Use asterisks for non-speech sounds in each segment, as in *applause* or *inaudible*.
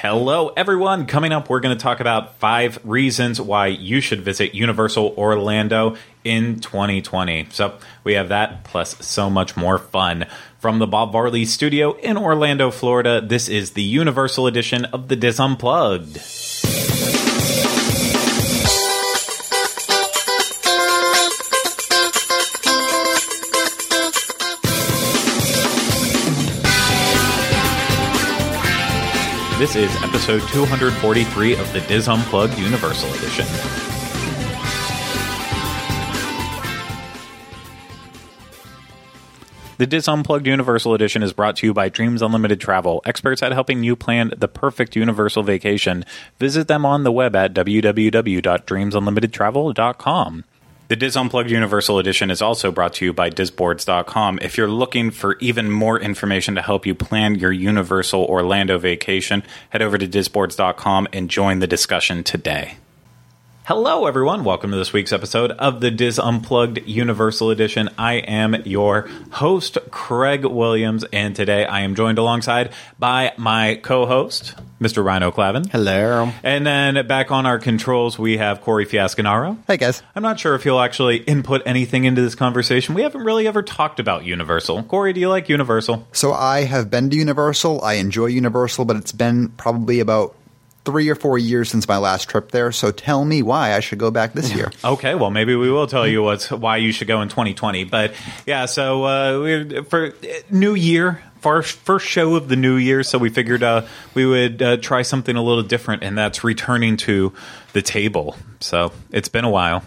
Hello, everyone. Coming up, we're going to talk about five reasons why you should visit Universal Orlando in 2020. So, we have that plus so much more fun. From the Bob Varley studio in Orlando, Florida, this is the Universal edition of the Dis This is episode 243 of the Dis Unplugged Universal Edition. The Dis Unplugged Universal Edition is brought to you by Dreams Unlimited Travel, experts at helping you plan the perfect universal vacation. Visit them on the web at www.dreamsunlimitedtravel.com. The Dis Unplugged Universal Edition is also brought to you by Disboards.com. If you're looking for even more information to help you plan your Universal Orlando vacation, head over to Disboards.com and join the discussion today. Hello, everyone. Welcome to this week's episode of the Dis Unplugged Universal Edition. I am your host, Craig Williams, and today I am joined alongside by my co host, Mr. Rhino Clavin. Hello. And then back on our controls, we have Corey Fiascanaro. Hey, guys. I'm not sure if he'll actually input anything into this conversation. We haven't really ever talked about Universal. Corey, do you like Universal? So I have been to Universal. I enjoy Universal, but it's been probably about three or four years since my last trip there. So tell me why I should go back this year. Okay, well, maybe we will tell you what's why you should go in 2020. But yeah, so uh, we, for New Year, first first show of the new year, so we figured uh, we would uh, try something a little different, and that's returning to the table. So it's been a while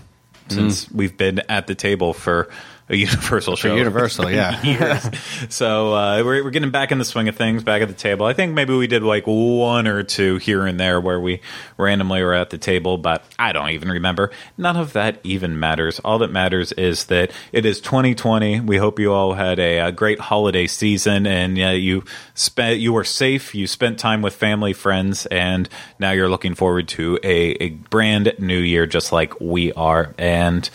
since we've been at the table for a Universal show. Universal, *laughs* yeah. so uh, we're, we're getting back in the swing of things, back at the table. I think maybe we did like one or two here and there where we randomly were at the table, but I don't even remember. None of that even matters. All that matters is that it is 2020. We hope you all had a, a great holiday season and uh, you spent you were safe. You spent time with family, friends, and now you're looking forward to a, a brand new year, just like we are. And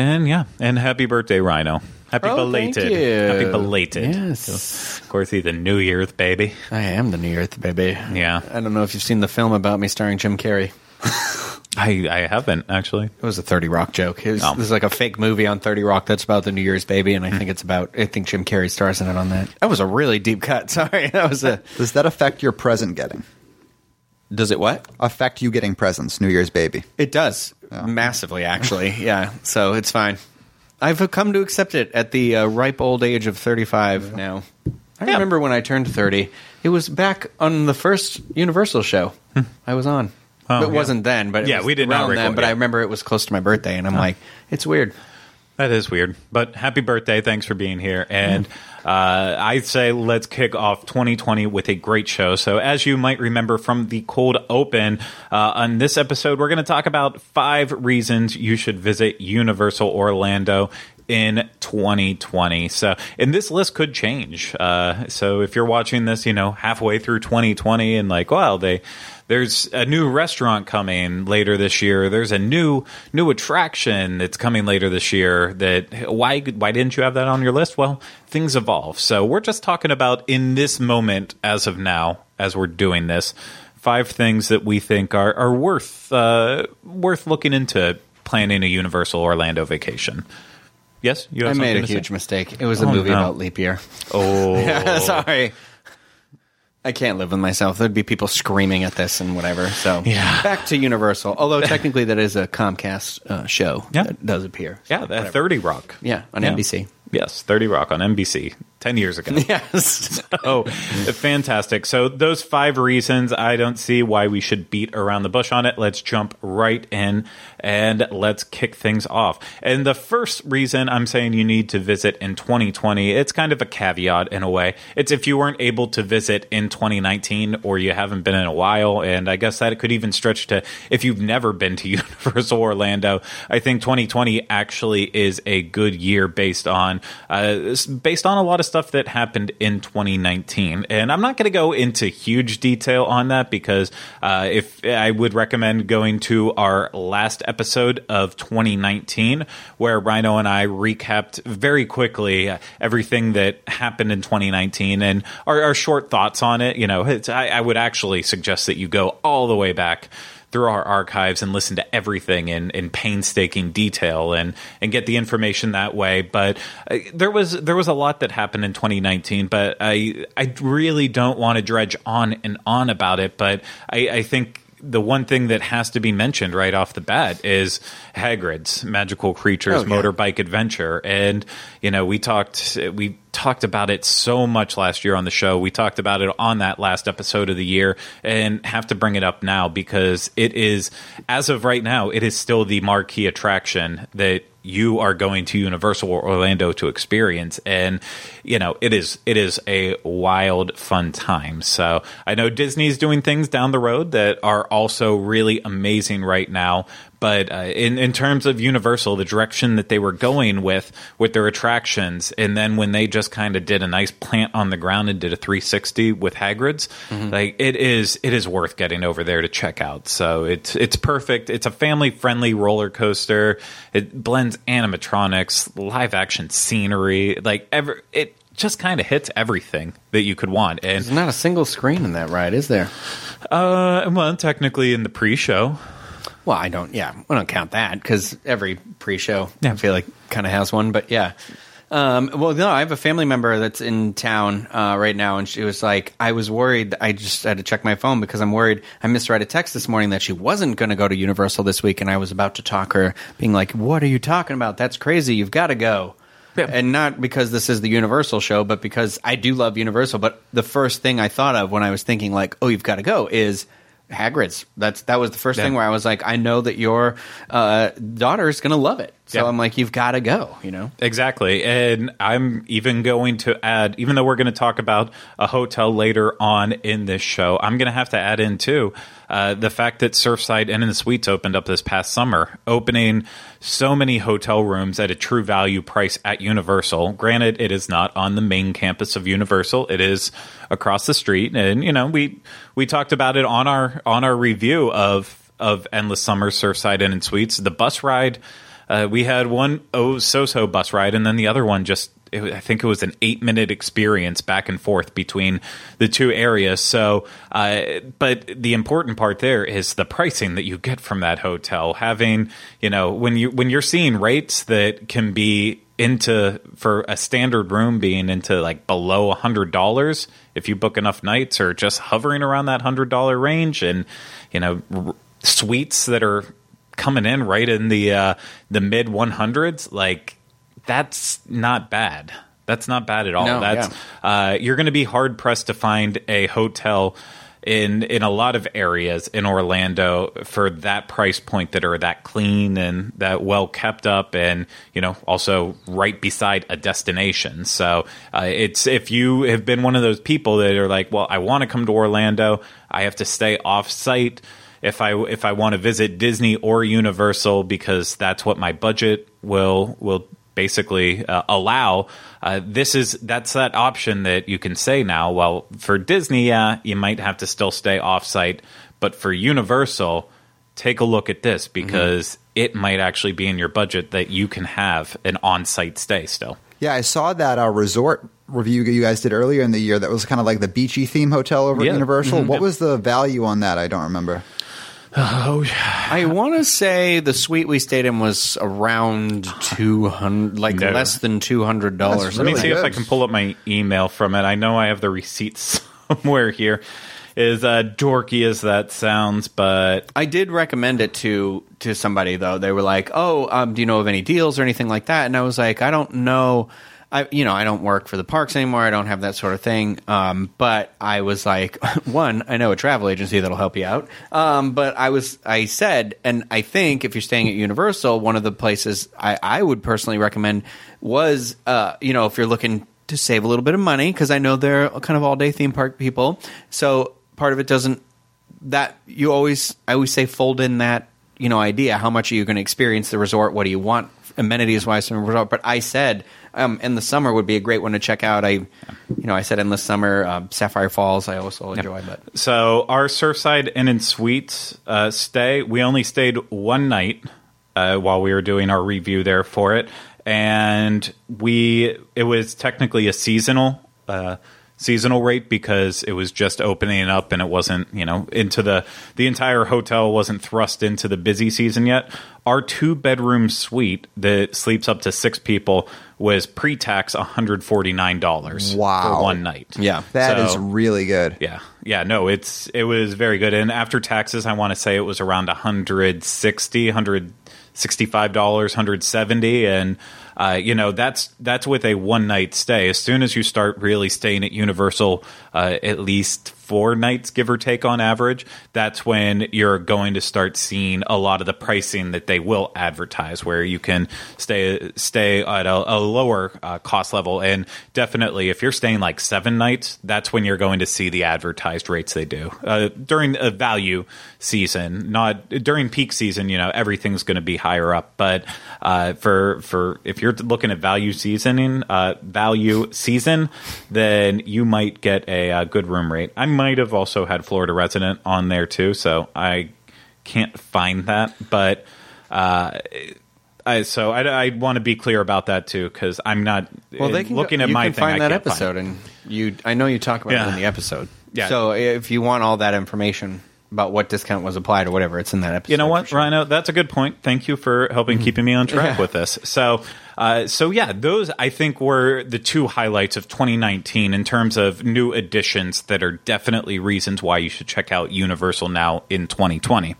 and yeah, and happy birthday, Rhino. Happy Oh, belated. thank you. Happy belated. Yes. Of course, he's the New Year's baby. I am the New Year's baby. Yeah. I don't know if you've seen the film about me starring Jim Carrey. *laughs* I, I haven't actually. It was a 30 Rock joke. It was, Oh. There's like a fake movie on 30 Rock that's about the New Year's baby, and I hmm. think it's about, I think Jim Carrey stars in it on that. That was a really deep cut. *laughs* Sorry. That was a. *laughs* Does that affect your present getting? Does it what? Affect you getting presents, New Year's baby? It does. Massively, actually. *laughs* yeah. So it's fine. I've come to accept it at the uh, ripe old age of 35 now. I Yeah. remember when I turned 30. It was back on the first Universal show I was on. Oh, it yeah. wasn't then, but it Yeah, was we did around then. But. I remember it was close to my birthday, and I'm like, it's weird. That is weird. But happy birthday. Thanks for being here. And uh, I'd say let's kick off 2020 with a great show. So, as you might remember from the cold open, uh, on this episode, we're going to talk about five reasons you should visit Universal Orlando in 2020. So, and this list could change. Uh, so, if you're watching this, you know, halfway through 2020 and like, wow, they there's a new restaurant coming later this year. There's a new new attraction that's coming later this year. That why why didn't you have that on your list? Well, things evolve. So we're just talking about in this moment as of now, as we're doing this, five things that we think are are worth uh, worth looking into planning a Universal Orlando vacation. Yes, you. I made a to say? huge mistake. It was a Oh, movie no. about leap year. Oh, *laughs* Sorry. I can't live with myself. There'd be people screaming at this and whatever. So Yeah. back to Universal. Although *laughs* technically that is a Comcast uh, show Yeah. that does appear. So yeah, that whatever. Thirty Rock. Yeah, on Yeah. NBC. Yes, Thirty Rock on NBC ten years ago. *laughs* Yes. Oh, fantastic. So, those five reasons, I don't see why we should beat around the bush on it. Let's jump right in and let's kick things off. And the first reason I'm saying you need to visit in 2020, it's kind of a caveat in a way. It's if you weren't able to visit in 2019 or you haven't been in a while. And I guess that could even stretch to if you've never been to *laughs* Universal Orlando. I think 2020 actually is a good year based on uh, based on a lot of stuff that happened in 2019, and I'm not going to go into huge detail on that because uh, if I would recommend going to our last episode of 2019, where Rhino and I recapped very quickly everything that happened in 2019 and our, our short thoughts on it. You know, I, I would actually suggest that you go all the way back through our archives and listen to everything in, in painstaking detail and, and get the information that way. But uh, there was there was a lot that happened in 2019, but I I really don't want to dredge on and on about it. But I, I think the one thing that has to be mentioned right off the bat is Hagrid's Magical Creatures Oh, yeah. Motorbike Adventure, and you know we talked we talked about it so much last year on the show. We talked about it on that last episode of the year, and have to bring it up now because it is as of right now it is still the marquee attraction that you are going to Universal Orlando to experience and you know it is it is a wild fun time so I know Disney's doing things down the road that are also really amazing right now but uh, in in terms of Universal the direction that they were going with with their attractions and then when they just kind of did a nice plant on the ground and did a 360 with Hagrid's like it is it is worth getting over there to check out. So it's it's perfect. It's a family friendly roller coaster. It blends animatronics live action scenery like ever it just kind of hits everything that you could want. And There's not a single screen in that ride, is there? uh well technically in the pre-show Well, I don't. Yeah, I don't count that because every pre-show, Yeah. I feel like kind of has one. But yeah. Um, well, no, I have a family member that's in town uh, right now, and she was like, "I was worried. I just had to check my phone because I'm worried. I missed her at a text this morning that she wasn't going to go to Universal this week, and I was about to talk her, being like, "What are you talking about? That's crazy. You've got to go." Yeah. And not because this is the Universal show, but because I do love Universal. But the first thing I thought of when I was thinking like, "Oh, you've got to go," is Hagrid's. That's that was the first Yeah. thing where I was like, I know that your uh, daughter is going to love it. So Yeah. I'm like, you've got to go. You know. Exactly. And I'm even going to add, even though we're going to talk about a hotel later on in this show, I'm going to have to add in too uh, the fact that Surfside Inn and Suites opened up this past summer, opening so many hotel rooms at a true value price at Universal. Granted, it is not on the main campus of Universal; it is across the street. And you know, we we talked about it on our on our review of of Endless Summer Surfside Inn and Suites. The bus ride. Uh, we had one oh so-so bus ride, and then the other one just it, i think it was an eight-minute experience back and forth between the two areas. So, uh, but the important part there is the pricing that you get from that hotel. Having you know when you when you're seeing rates that can be into for a standard room being into like below a hundred dollars if you book enough nights or just hovering around that hundred dollar range and you know r- suites that are coming in right in the uh, the mid 100s like that's not bad. That's not bad at all. No, that's uh, you're going to be hard pressed to find a hotel in in a lot of areas in Orlando for that price point that are that clean and that well kept up and you know also right beside a destination. So uh, it's if you have been one of those people that are like well I want to come to Orlando. I have to stay off site if I if I want to visit Disney or Universal because that's what my budget will will basically uh, allow. Uh, this is that's that option that you can say now. Well, for Disney, yeah, you might have to still stay off-site, but for Universal, take a look at this because it might actually be in your budget that you can have an on-site stay still. Yeah, I saw that uh, resort review you guys did earlier in the year. That was kind of like the beachy theme hotel over Yeah. at Universal. Mhm. What was the value on that? I don't remember. Oh, I want to say the suite we stayed in was around two hundred, like No. less than two hundred dollars. That's Let me Really see if. I can pull up my email from it. I know I have the receipts *laughs* somewhere here. Is uh, dorky as that sounds, but I did recommend it to to somebody though. They were like, "Oh, um, do you know of any deals or anything like that?" And I was like, "I don't know. I you know I don't work for the parks anymore. I don't have that sort of thing." Um, but I was like, *laughs* one, I know a travel agency that'll help you out. Um, but I was I said, and I think if you're staying at Universal, one of the places I, I would personally recommend was uh, you know if you're looking to save a little bit of money because I know they're kind of all day theme park people. So part of it doesn't that you always I always say fold in that you know idea how much are you going to experience the resort what do you want amenities wise from the resort but I said um, in the summer would be a great one to check out. I, you know, I said endless summer, uh, Sapphire Falls. I also enjoy, but So our Surfside Inn and Suites uh, stay, we only stayed one night uh, while we were doing our review there for it, and we it was technically a seasonal uh, seasonal rate because it was just opening up and it wasn't you know into the the entire hotel wasn't thrust into the busy season yet. Our two bedroom suite that sleeps up to six people was pre tax one hundred forty nine dollars Wow. for one night. Yeah. That is So- really good. yeah, yeah, no, it's it was very good, and after taxes, I want to say it was around 160 165 dollars, 170, and uh, you know that's that's with a one night stay. As soon as you start really staying at Universal, uh, at least four nights, give or take, on average, that's when you're going to start seeing a lot of the pricing that they will advertise, where you can stay stay at a, a lower uh, cost level, and definitely if you're staying like seven nights, that's when you're going to see the advertised rates they do uh, during a value season. Not during peak season, you know, everything's going to be higher up, but uh, for for if you're looking at value seasoning, uh, value season, then you might get a, uh good room rate. I might have also had Florida resident on there too, so I can't find that, but. Uh, I, so I, I want to be clear about that too because I'm not well, they can looking go, at you my can thing. find I that find episode, it. and you. I know you talk about Yeah. it in the episode. Yeah. So if you want all that information about what discount was applied or whatever, it's in that episode. You know what, sure. Rhino? That's a good point. Thank you for helping keeping me on track Yeah. with this. So, uh, so yeah, those I think were the two highlights of 2019 in terms of new additions that are definitely reasons why you should check out Universal now in 2020,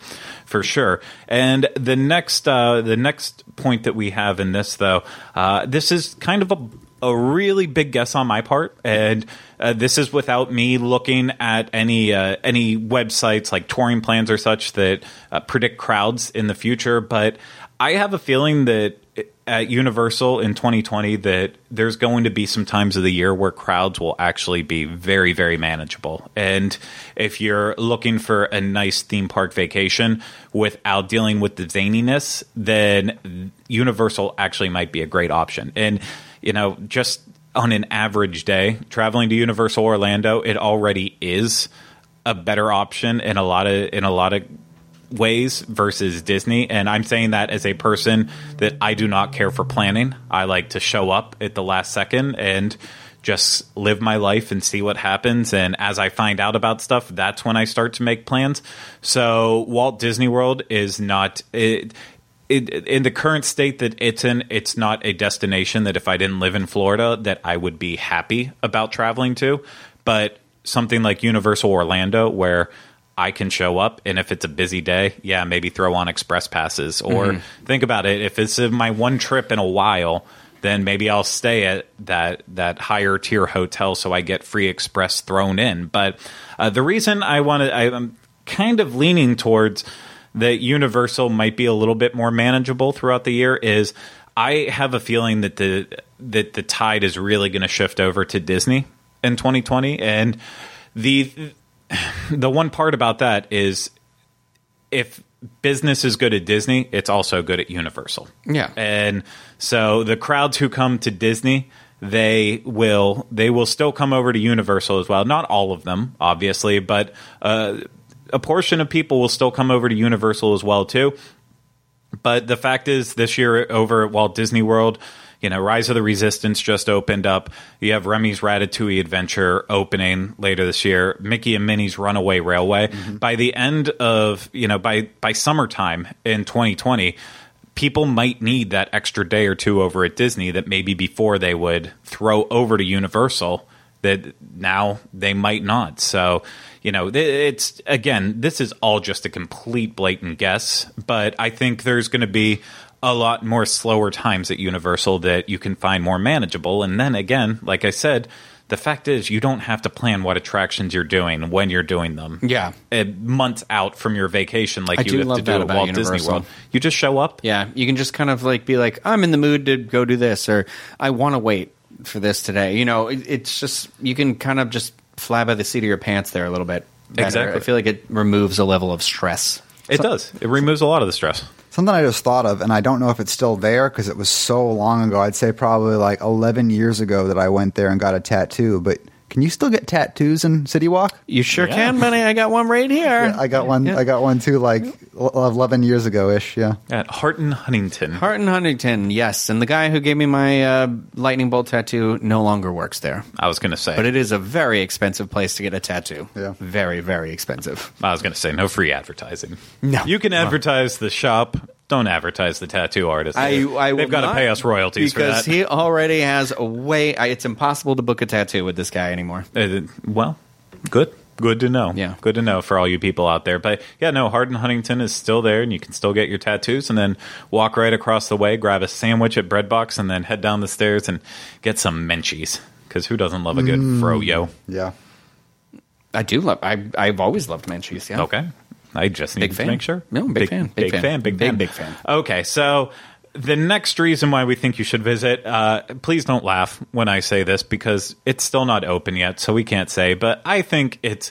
for sure. And the next, uh, the next point that we have in this, though, uh, this is kind of a a really big guess on my part, and uh, this is without me looking at any uh, any websites like touring plans or such that uh, predict crowds in the future. But I have a feeling that at Universal in 2020 that there's going to be some times of the year where crowds will actually be very very manageable. And if you're looking for a nice theme park vacation without dealing with the zaniness, then Universal actually might be a great option. And you know, just on an average day traveling to Universal Orlando, it already is a better option in a lot of in a lot of ways versus Disney. And I'm saying that as a person that I do not care for planning. I like to show up at the last second and just live my life and see what happens. And as I find out about stuff, that's when I start to make plans. So Walt Disney World is not it, it, in the current state that it's in, it's not a destination that if I didn't live in Florida that I would be happy about traveling to. But something like Universal Orlando, where I can show up, and if it's a busy day, yeah, maybe throw on express passes. Or think about it: if it's my one trip in a while, then maybe I'll stay at that that higher tier hotel so I get free express thrown in. But uh, the reason I want to, I'm kind of leaning towards that Universal might be a little bit more manageable throughout the year is I have a feeling that the that the tide is really going to shift over to Disney in 2020 and the the one part about that is if business is good at Disney, it's also good at Universal. Yeah. And so the crowds who come to Disney, they will they will still come over to Universal as well. Not all of them, obviously, but uh, a portion of people will still come over to Universal as well too. But the fact is, this year over at Walt Disney World, you know, Rise of the Resistance just opened up. You have Remy's Ratatouille Adventure opening later this year. Mickey and Minnie's Runaway Railway. Mm-hmm. By the end of you know by by summertime in 2020, people might need that extra day or two over at Disney that maybe before they would throw over to Universal that now they might not. So, you know, it's again, this is all just a complete blatant guess, but I think there's going to be a lot more slower times at Universal that you can find more manageable. And then again, like I said, the fact is you don't have to plan what attractions you're doing when you're doing them. Yeah. Uh, months out from your vacation like I you do have to do at Walt Disney World. You just show up. Yeah, you can just kind of like be like, I'm in the mood to go do this, or I want to wait for this today. You know, it, it's just you can kind of just fly by the seat of your pants there a little bit. better. Exactly. I feel like it removes a level of stress. It does. It removes a lot of the stress. Something I just thought of, and I don't know if it's still there because it was so long ago. I'd say probably like 11 years ago that I went there and got a tattoo. But can you still get tattoos in City Walk? You sure Yeah. can, Benny. I got one right here. I got one. I got one too, like 11 years ago ish. Yeah. At Hart & Huntington. Hart & Huntington, yes. And the guy who gave me my uh, lightning bolt tattoo no longer works there. I was going to say. But it is a very expensive place to get a tattoo. Yeah. Very, very expensive. I was going to say no free advertising. No. You can advertise the shop. Don't advertise the tattoo artist. I, I They've got to pay us royalties for because that. he already has a way. I, it's impossible to book a tattoo with this guy anymore. Uh, well, good. Good to know. Yeah. Good to know for all you people out there. But yeah, no, Hart & Huntington is still there and you can still get your tattoos and then walk right across the way, grab a sandwich at Breadbox, and then head down the stairs and get some menchies. Because who doesn't love a good froyo? Yeah. I do love. I I've always loved Menchie's. Yeah. Okay. I just need to make sure. No, big fan. Big Big, fan. fan. Big Big, fan. big fan. Okay, so the next reason why we think you should visit, uh, please don't laugh when I say this because it's still not open yet, so we can't say. But I think it's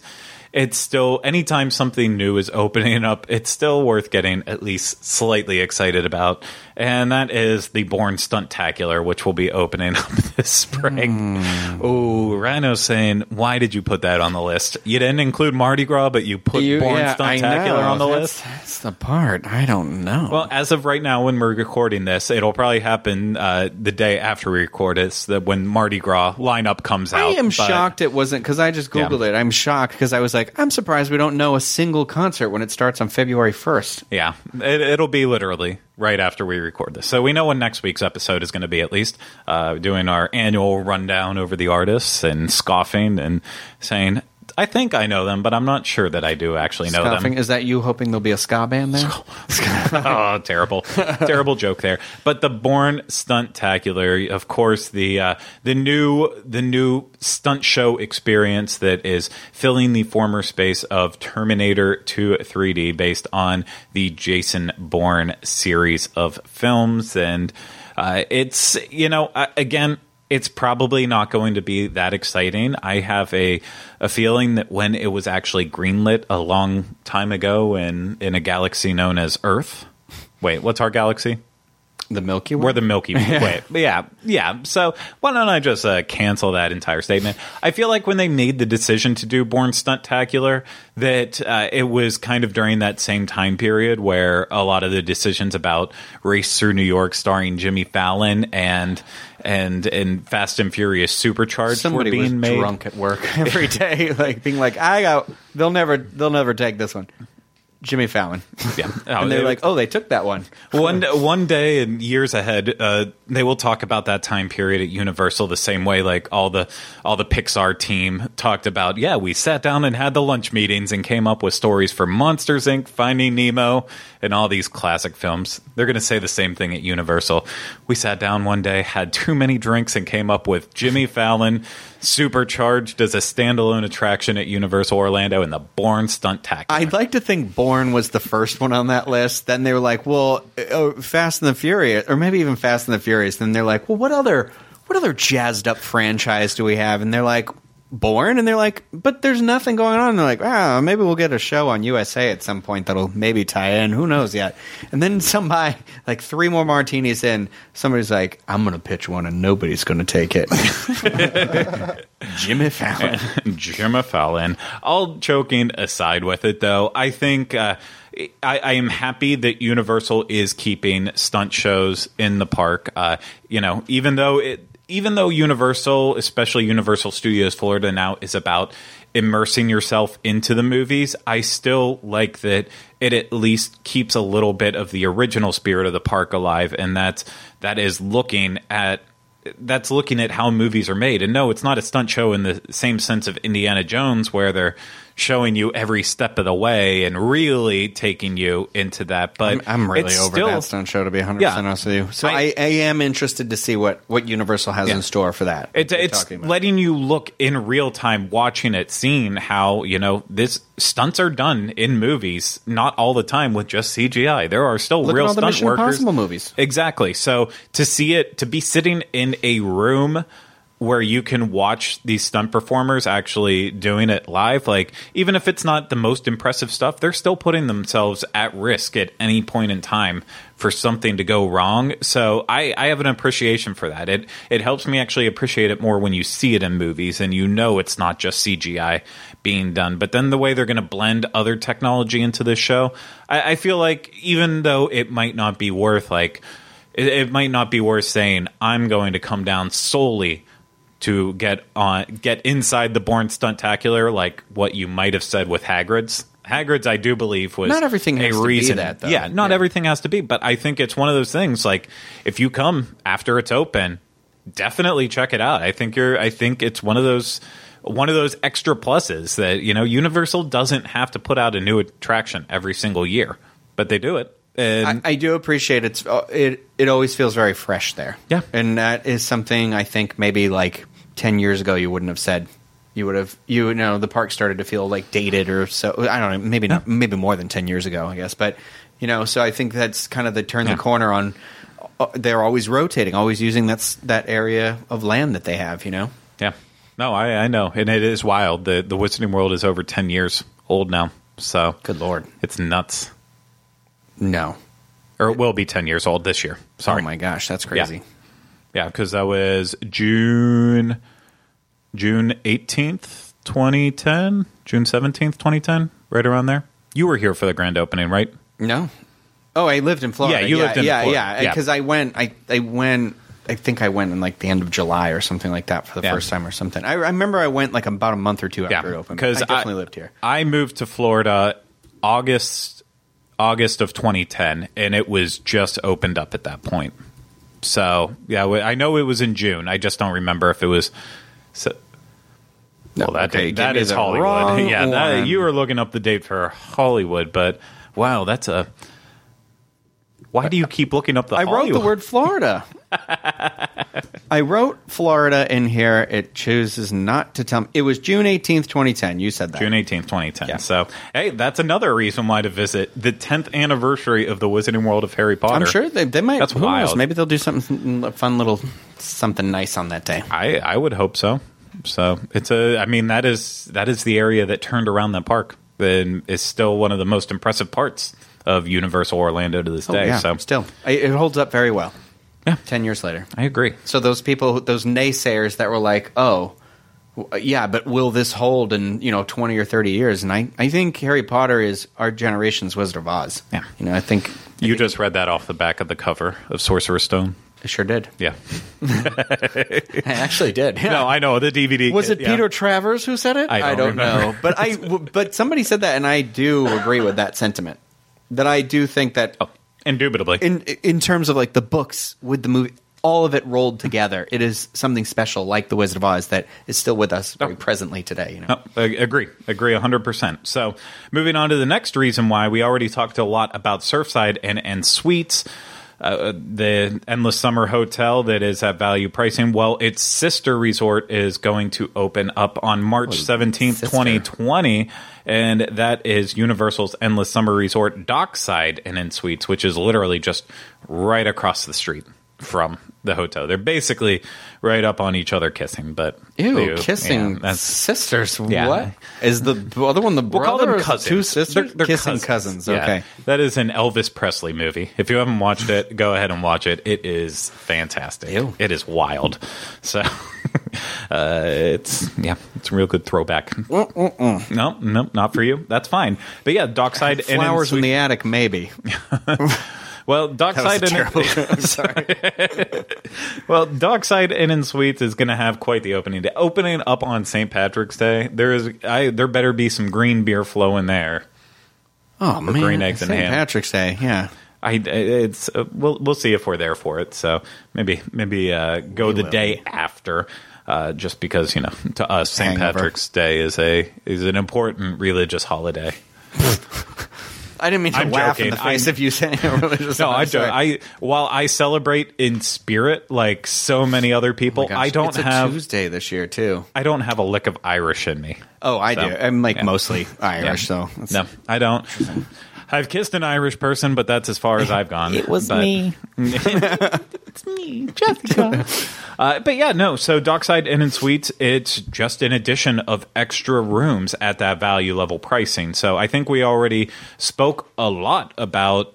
it's still anytime something new is opening up, it's still worth getting at least slightly excited about, and that is the Bourne Stuntacular, which will be opening *laughs* up this spring. Hmm. Oh, Rhino's saying, why did you put that on the list? You didn't include Mardi Gras, but you put You- Bourne yeah, Stuntacular on the That's- list. That's the part. I don't know. Well, as of right now, when we're recording this, it'll probably happen uh, the day after we record it. So that when Mardi Gras lineup comes out, I am But- shocked it wasn't because I just googled Yeah. it. I'm shocked because I was like, I'm surprised we don't know a single concert when it starts on February 1st. Yeah, it, it'll be literally right after we record this. So we know when next week's episode is going to be. At least uh, doing our annual rundown over the artists and scoffing and saying. I think I know them, but I'm not sure that I do actually know Scoffing. them. Is that you hoping there'll be a ska band there? *laughs* oh, terrible, terrible joke there. But the Bourne Stuntacular, of course, the uh, the new the new stunt show experience that is filling the former space of Terminator 2 3D, based on the Jason Bourne series of films, and uh, it's you know uh, again. It's probably not going to be that exciting. I have a a feeling that when it was actually greenlit a long time ago in in a galaxy known as Earth. Wait, what's our galaxy? The Milky Way. We're the Milky *laughs* Way. yeah, yeah. So why don't I just uh, cancel that entire statement? I feel like when they made the decision to do Bourne Stuntacular, that uh, it was kind of during that same time period where a lot of the decisions about Race Through New York, starring Jimmy Fallon, and and and Fast and Furious Supercharged Somebody were being was made. drunk at work *laughs* every day, like being like, "I got." They'll never. They'll never take this one. Jimmy Fallon. Yeah. *laughs* and they're like, "Oh, they took that one." one one day and years ahead, uh, they will talk about that time period at Universal the same way like all the all the Pixar team talked about. Yeah, we sat down and had the lunch meetings and came up with stories for Monsters Inc., Finding Nemo, and all these classic films. They're going to say the same thing at Universal. We sat down one day, had too many drinks, and came up with Jimmy *laughs* Fallon supercharged as a standalone attraction at Universal Orlando and the Bourne Stunt Tack. I'd like to think Bourne was the first one on that list. Then they were like, "Well, oh, Fast and the Furious," or maybe even Fast and the Furious. Then they're like, "Well, what other what other jazzed up franchise do we have?" And they're like, "Bourne," and they're like, "But there's nothing going on." And they're like, "Ah, maybe we'll get a show on USA at some point that'll maybe tie in. Who knows yet?" And then somebody, like three more martinis in, somebody's like, "I'm going to pitch one, and nobody's going to take it." *laughs* Jimmy Fallon. *laughs* Jimmy Fallon. All joking aside with it, though, I think uh, I, I am happy that Universal is keeping stunt shows in the park. Uh, you know, even though it, even though Universal, especially Universal Studios Florida, now is about immersing yourself into the movies, I still like that it at least keeps a little bit of the original spirit of the park alive, and that's that is looking at that's looking at how movies are made. And no, it's not a stunt show in the same sense of Indiana Jones, where they're showing you every step of the way and really taking you into that. But I'm, I'm really over still, that stunt show to be 100% honest with you. So I- I, I am interested to see what, what Universal has Yeah. in store for that. It, it's letting you look in real time, watching it, seeing how you know this stunts are done in movies. Not all the time with just CGI. There are still Look real stunt workers. Impossible movies. Exactly. So to see it, to be sitting in a room where you can watch these stunt performers actually doing it live. Like, even if it's not the most impressive stuff, they're still putting themselves at risk at any point in time for something to go wrong. So I, I have an appreciation for that. It it helps me actually appreciate it more when you see it in movies and you know it's not just CGI being done. But then the way they're going to blend other technology into this show, I, I feel like even though it might not be worth like it, it might not be worth saying I'm going to come down solely to get on get inside the Bourne Stuntacular, like what you might have said with Hagrid's. Hagrid's, I do believe, was Not everything a has to be that, though. Yeah, not Yeah. everything has to be, but I think it's one of those things. Like if you come after it's open, definitely check it out. I think you're. I think it's one of those one of those extra pluses that you know Universal doesn't have to put out a new attraction every single year, but they do it. And I, I do appreciate it's uh, it. It always feels very fresh there. Yeah. and that is something I think maybe like ten years ago you wouldn't have said. You would have, you know, the park started to feel like dated or so. I don't know, maybe not, maybe more than ten years ago, I guess. But you know, so I think that's kind of the turn Yeah. the corner on. uh, They're always rotating, always using that's that area of land that they have. You know, Yeah. No, I, I know. And it is wild. The the Wizarding World is over 10 years old now. So good lord, it's nuts. No, Or it will be 10 years old this year. Sorry. oh my gosh, that's crazy. Yeah, because that was June June 18th, 2010, June 17th, 2010, right around there. You were here for the grand opening, right? No. Oh, I lived in Florida. Yeah, you lived in yeah, Florida. yeah. Yeah. Because I went, I, I went. I think I went in like the end of July or something like that for the Yeah. first time or something. I, I remember I went like about a month or two after Yeah, it opened. because I definitely lived here. I moved to Florida August August of 2010, and it was just opened up at that point. So yeah, I know it was in June. I just don't remember if it was. So, well, that okay, date, that is Hollywood. *laughs* Yeah, that, you were looking up the date for Hollywood, but wow, that's a. Why do you keep looking up the? I wrote the word Florida. *laughs* *laughs* I wrote Florida in here. It chooses not to tell me. It was June 18th, 2010. You said that. June 18th, 2010. Yeah. So, hey, that's another reason why to visit the 10th anniversary of the Wizarding World of Harry Potter. I'm sure they, they might. That's who knows? wild. Maybe they'll do something fun little something nice on that day. I, I would hope so. So it's a. I mean, that is that is the area that turned around that park. And is still one of the most impressive parts of Universal Orlando to this oh, day. Oh, yeah, So still, it holds up very well. Yeah. ten years later. I agree. So those people, those naysayers that were like, "Oh, yeah, but will this hold in you know twenty or thirty years?" And I, I think Harry Potter is our generation's Wizard of Oz. Yeah. you know, I think You just read that off the back of the cover of Sorcerer's Stone. I sure did. Yeah. *laughs* I actually did. Yeah. *laughs* No, I know the DVD. Was it yeah. Peter Travers who said it? I don't remember. know, but I but somebody said that, and I do agree with that sentiment. That I do think that Oh, indubitably. in in terms of like the books with the movie, all of it rolled together, it is something special, like the Wizard of Oz, that is still with us very Oh. presently today. You know, No, I agree. Agree 100%. So, moving on to the next reason why we already talked a lot about Surfside and, and suites. Uh, the Endless Summer Hotel that is at value pricing. Well, its sister resort is going to open up on March 17th, sister? 2020. And that is Universal's Endless Summer Resort Dockside and in Suites, which is literally just right across the street from the hotel. They're basically right up on each other kissing, but Ew, kissing yeah, that's sisters. Yeah. What is the other one? The We'll brother call them cousins. Two sisters. They're, they're kissing cousins. Yeah. Okay. that is an Elvis Presley movie. If you haven't watched it, go ahead and watch it. It is fantastic. Ew. It is wild. So, *laughs* uh, it's yeah, it's a real good throwback. No, no, not for you. That's fine. But yeah, Dockside *laughs* and Flowers in the attic, maybe. *laughs* well, Dockside and terrible. *laughs* *laughs* I'm sorry. *laughs* Well, Dockside Inn and Suites is going to have quite the opening day. Opening up on St. Patrick's Day, there is I there better be some green beer flowing there. Oh man, green eggs and St. ham. Patrick's Day. Yeah. I it's uh, we'll we'll see if we're there for it. So maybe maybe uh, go the will. day after, uh, just because you know to us St. Patrick's Day is a is an important religious holiday. I didn't mean to I'm laugh in the face I'm- of you saying it *laughs* religious. No, I'm do. sorry. I while I celebrate in spirit like so many other oh people, Oh I don't it's a have Tuesday this year too. I don't have a lick of Irish in me. Oh, I So, do. I'm like yeah. mostly Irish, Yeah. so No, I don't. I've kissed an Irish person, but that's as far as I've gone. It was But- me. *laughs* it's me, Jessica. uh, but yeah, no. So Dockside Inn and Suites, it's just an addition of extra rooms at that value level pricing. So I think we already spoke a lot about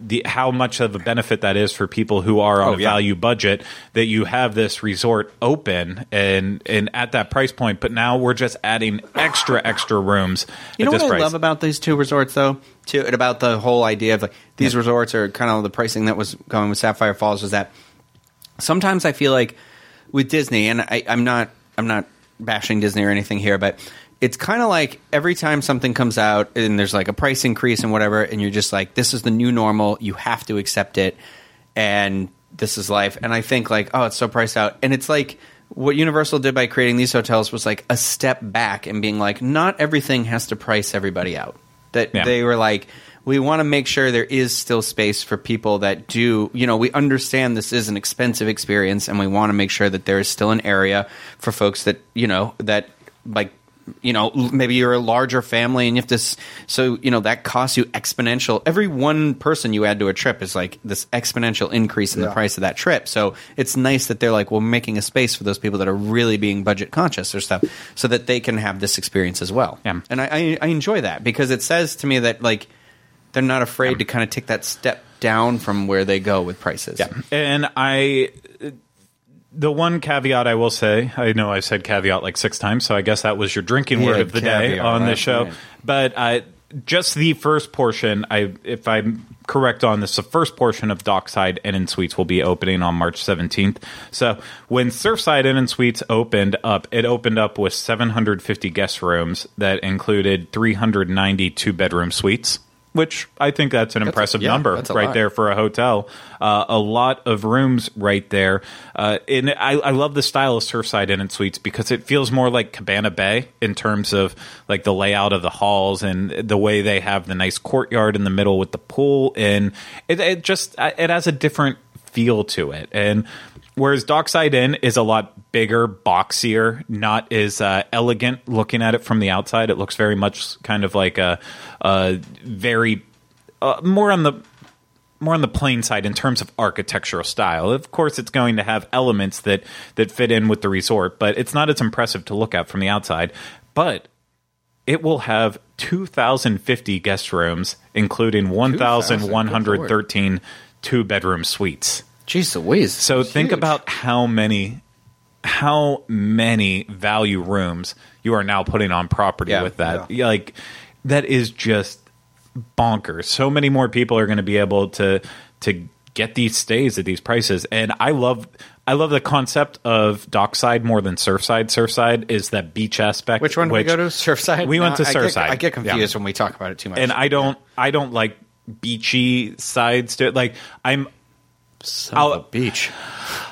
the how much of a benefit that is for people who are on Oh, a yeah. value budget that you have this resort open and and at that price point but now we're just adding extra extra rooms You know what I love about these two resorts, though, too, and about the whole idea of like these resorts are kind of the pricing that was going with Sapphire Falls was that sometimes I feel like with Disney, and I, I'm not I'm not bashing Disney or anything here, but it's kind of like every time something comes out and there's like a price increase and whatever, and you're just like, this is the new normal, you have to accept it, and this is life. And I think like, oh, it's so priced out, and it's like what Universal did by creating these hotels was like a step back and being like, not everything has to price everybody out. That Yeah. they were like, we want to make sure there is still space for people that do, you know, we understand this is an expensive experience and we want to make sure that there is still an area for folks that, you know, that like, you know, maybe you're a larger family and you have to, so, you know, that costs you exponential. Every one person you add to a trip is like this exponential increase in the price of that trip. So it's nice that they're like, well, making a space for those people that are really being budget conscious or stuff so that they can have this experience as well. Yeah. And I, I, I enjoy that because it says to me that like, they're not afraid to kind of take that step down from where they go with prices. Yeah, and I. The one caveat I will say, I know I've said caveat like six times, so I guess that was your drinking Yeah, word of the day on right, this show. right. But uh, just the first portion, I if I'm correct on this, the first portion of Dockside Inn and Suites will be opening on March 17th. So when Surfside Inn and Suites opened up, it opened up with 750 guest rooms that included 390 two bedroom suites. Which I think that's an impressive yeah, number right lot. there for a hotel. Uh, a lot of rooms right there. Uh, and I, I love the style of Surfside Inn and Suites because it feels more like Cabana Bay in terms of like the layout of the halls and the way they have the nice courtyard in the middle with the pool. And it, it just it has a different feel to it. And whereas Dockside Inn is a lot bigger, boxier, not as uh, elegant looking at it from the outside. It looks very much kind of like a, a very uh, more on the more on the plain side in terms of architectural style. Of course, it's going to have elements that that fit in with the resort, but it's not as impressive to look at from the outside. But it will have 2,050 guest rooms, including 1,113 two bedroom suites. Jeez Louise. So think Huge. about how many how many value rooms you are now putting on property Yeah, with that. Yeah, Like that is just bonkers. So many more people are going to be able to to get these stays at these prices. And I love I love the concept of dockside more than surfside. Surfside is that beach aspect. Which one did we go to? Surfside? We went to I get- Surfside. I get confused Yeah. when we talk about it too much. And I don't I don't like beachy sides to it. Like I'm Son I'll- beach.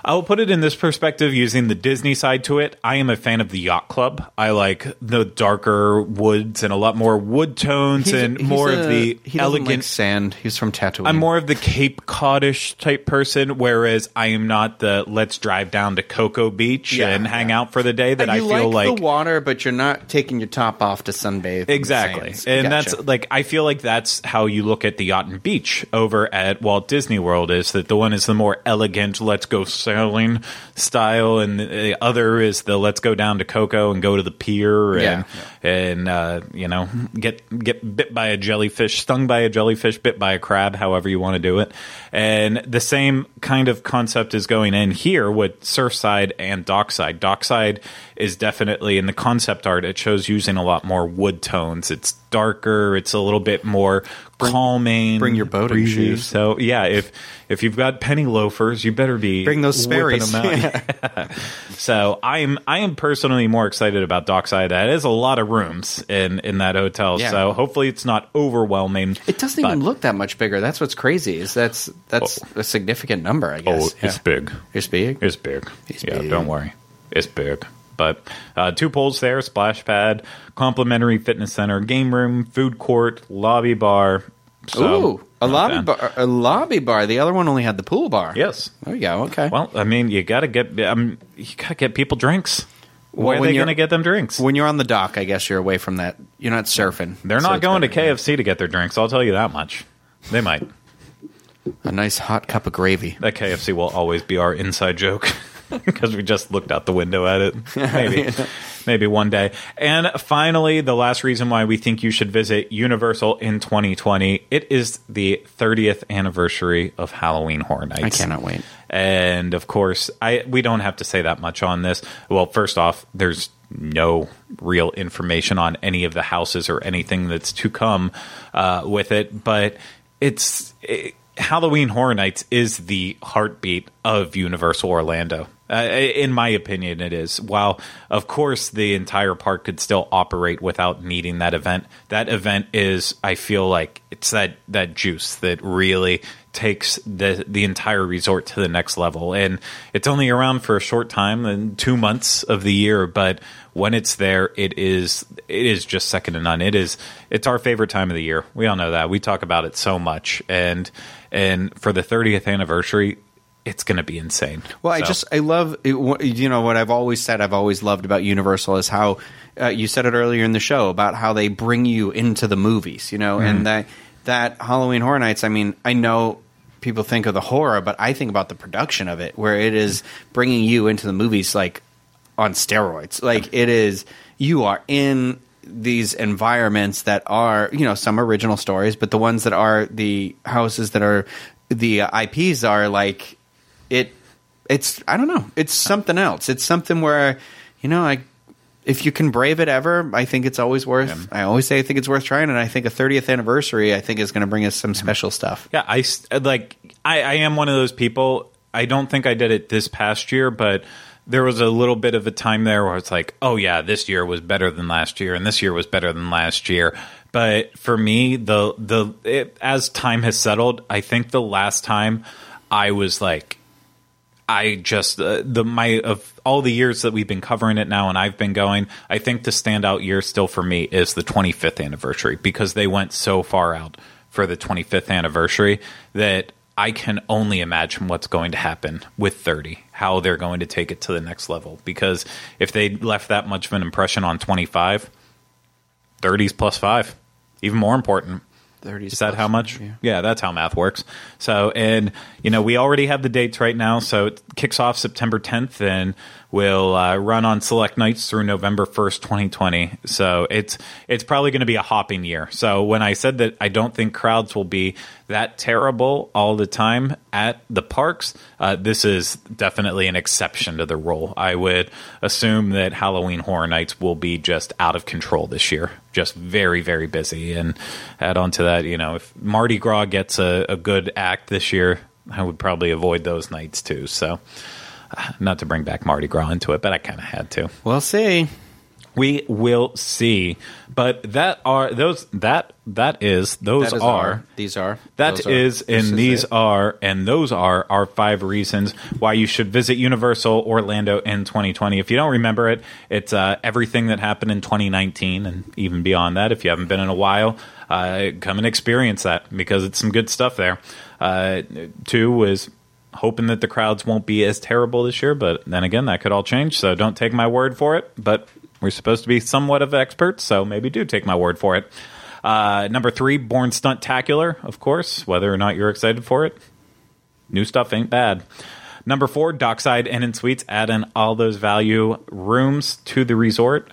I'll put it in this perspective using the Disney side to it. I am a fan of the yacht club. I like the darker woods and a lot more wood tones and he's more a- of the he elegant like sand. He's from Tatooine. I'm more of the Cape Codish type person, whereas I am not the let's drive down to Cocoa Beach Yeah, and hang yeah. out for the day that I feel like, like the water, but you're not taking your top off to sunbathe. Exactly. And Gotcha. that's like I feel like that's how you look at the yacht and beach over at Walt Disney World is that the one is the more elegant let's go sailing style and the other is the let's go down to Cocoa and go to the pier and and uh, you know get get bit by a jellyfish, stung by a jellyfish, bit by a crab, however you want to do it. And the same kind of concept is going in here with Surfside and Dockside. Dockside is definitely in the concept art. It shows using a lot more wood tones. It's darker. It's a little bit more calming. bring your boating breezy. shoes. So yeah, if if you've got penny loafers, you better be Bring those Sperry's. them out. *laughs* *laughs* so I am I am personally more excited about Dockside. That is a lot of rooms in in that hotel. Yeah. So hopefully it's not overwhelming. It doesn't but- even look that much bigger. That's what's crazy. Is that's that's oh. a significant number. I guess. Oh, it's big. It's big. It's big. yeah, big. don't worry. It's big. But uh, two pools there, splash pad, complimentary fitness center, game room, food court, lobby bar. So, Ooh, a lobby bad. bar. A lobby bar. The other one only had the pool bar. Yes. There you go. Okay. Well, I mean, you got to get. Um, you got to get people drinks. Well, Where are they going to get them drinks? when you're on the dock, I guess you're away from that. You're not surfing. They're So not going to. KFC to get their drinks. I'll tell you that much. They might. A nice hot cup of gravy. That KFC will always be our inside joke *laughs* *laughs* because we just looked out the window at it. Maybe, *laughs* maybe one day. And finally, the last reason why we think you should visit Universal in 2020. It is the 30th anniversary of Halloween Horror Nights. I cannot wait. And of course, I we don't have to say that much on this. Well, first off, there's no real information on any of the houses or anything that's to come uh, with it, but it's it, Halloween Horror Nights is the heartbeat of Universal Orlando. Uh, in my opinion, it is. While, of course, the entire park could still operate without needing that event, that event is, I feel like, it's that, that juice that really takes the the entire resort to the next level. And it's only around for a short time, two months of the year, but when it's there, it is it is just second to none. It is it's our favorite time of the year. We all know that. We talk about it so much, and and for the 30th anniversary, it's going to be insane. Well, I just I love you know what I've always said. I've always loved about Universal is how uh, you said it earlier in the show about how they bring you into the movies. You know, and that that Halloween Horror Nights. I mean, I know people think of the horror, but I think about the production of it, where it is bringing you into the movies like on steroids. Like it is, you are in these environments that are, you know, some original stories, but the ones that are the houses that are the uh, IPs are like it. It's I don't know. It's something else. It's something where you know I. If you can brave it ever, I think it's always worth. I always say I think it's worth trying, and I think a 30th anniversary, I think is going to bring us some special stuff. Yeah, I like. I, I am one of those people. I don't think I did it this past year, but there was a little bit of a time there where it's like, oh yeah, this year was better than last year, and this year was better than last year. But for me, the the it, as time has settled, I think the last time I was like, I just uh, the my of all the years that we've been covering it now, and I've been going. I think the standout year still for me is the 25th anniversary because they went so far out for the 25th anniversary that I can only imagine what's going to happen with 30, how they're going to take it to the next level. Because if they left that much of an impression on 25, 30s plus five, even more important. 30s Is that how much? yeah. Yeah. that's how math works. So, and you know, we already have the dates right now. So it kicks off September 10th and will uh, run on select nights through November 1st, 2020. So it's it's probably going to be a hopping year. So when I said that I don't think crowds will be that terrible all the time at the parks, uh, this is definitely an exception to the rule. I would assume that Halloween Horror Nights will be just out of control this year, just very, very busy. And add on to that, you know, if Mardi Gras gets a, a good act this year, I would probably avoid those nights too. So, *sighs* not to bring back Mardi Gras into it, but I kind of had to. We'll see. We will see. But that are those that that is those That is are our- these are that are. is, This and these it. are, and those are our five reasons why you should visit Universal Orlando in 2020. If you don't remember it, it's uh, everything that happened in 2019 and even beyond that. If you haven't been in a while, uh, come and experience that because it's some good stuff there. Uh, two was hoping that the crowds won't be as terrible this year, but then again, that could all change. So don't take my word for it. But we're supposed to be somewhat of experts, so maybe do take my word for it. Uh, number three, Bourne Stuntacular, of course, whether or not you're excited for it. New stuff ain't bad. Number four, Dockside Inn and Suites, add in all those value rooms to the resort.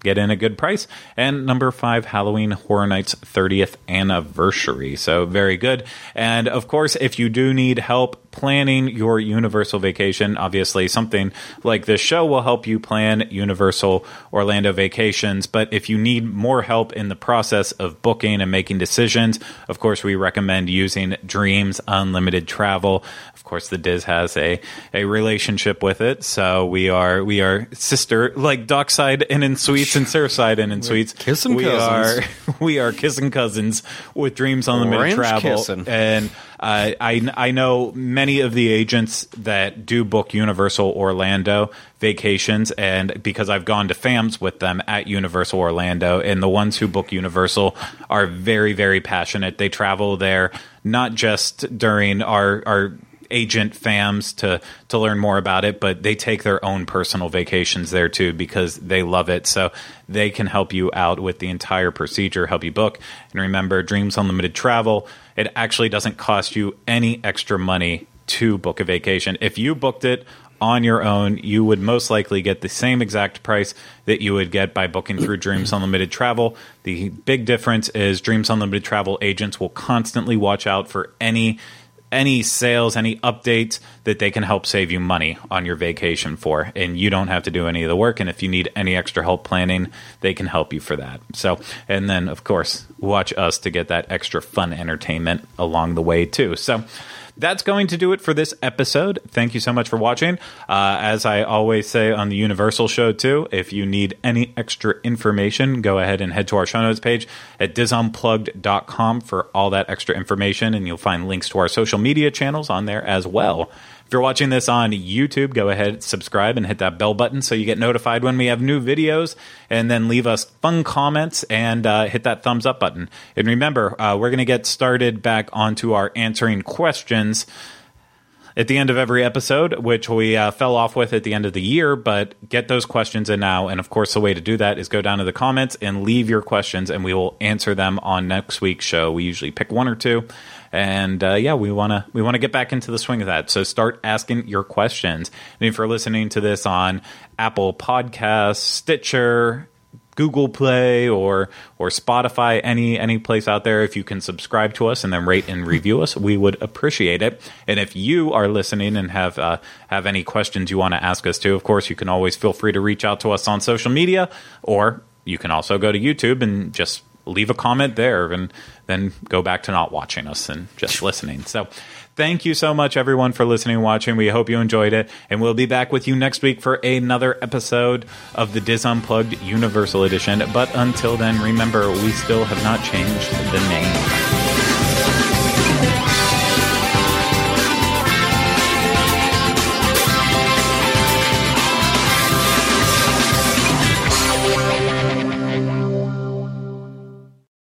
Get in a good price. And number five, Halloween Horror Nights 30th anniversary. So very good. And of course, if you do need help planning your Universal vacation, obviously something like this show will help you plan Universal Orlando vacations. But if you need more help in the process of booking and making decisions, of course, we recommend using Dreams Unlimited Travel. Of course, the Dis has a, a relationship with it, so we are we are sister like Dockside and Suites and Surfside and Suites. kissing we cousins. are *laughs* we are kissing cousins with Dreams on Unlimited Orange Travel, kissing. and uh, I I know many of the agents that do book Universal Orlando vacations, and because I've gone to FAMs with them at Universal Orlando, and the ones who book Universal are very very passionate. They travel there not just during our our agent fams to to learn more about it, but they take their own personal vacations there too because they love it. So they can help you out with the entire procedure, help you book. And remember, Dreams Unlimited Travel, it actually doesn't cost you any extra money to book a vacation. If you booked it on your own, you would most likely get the same exact price that you would get by booking through Dreams Unlimited Travel. The big difference is Dreams Unlimited Travel agents will constantly watch out for any any sales, any updates that they can help save you money on your vacation for. And you don't have to do any of the work. And if you need any extra help planning, they can help you for that. So, and then, of course, watch us to get that extra fun entertainment along the way, too. So, that's going to do it for this episode. Thank you so much for watching. Uh, as I always say on the Universal show, too, if you need any extra information, go ahead and head to our show notes page at disunplugged.com for all that extra information, and you'll find links to our social media channels on there as well. If you're watching this on YouTube, go ahead, subscribe, and hit that bell button so you get notified when we have new videos. And then leave us fun comments and uh, hit that thumbs up button. And remember, uh, we're going to get started back onto our answering questions at the end of every episode, which we uh, fell off with at the end of the year, but get those questions in now. And of course, the way to do that is go down to the comments and leave your questions, and we will answer them on next week's show. We usually pick one or two, and uh, yeah, we want to we want to get back into the swing of that. So start asking your questions. And if you're listening to this on Apple Podcasts, Stitcher, Google Play or or Spotify, any any place out there, if you can subscribe to us and then rate and review us, we would appreciate it. And if you are listening and have uh, have any questions you want to ask us to, of course, you can always feel free to reach out to us on social media, or you can also go to YouTube and just leave a comment there, and then go back to not watching us and just listening. So. Thank you so much, everyone, for listening and watching. We hope you enjoyed it. And we'll be back with you next week for another episode of the Dis Unplugged Universal Edition. But until then, remember, we still have not changed the name.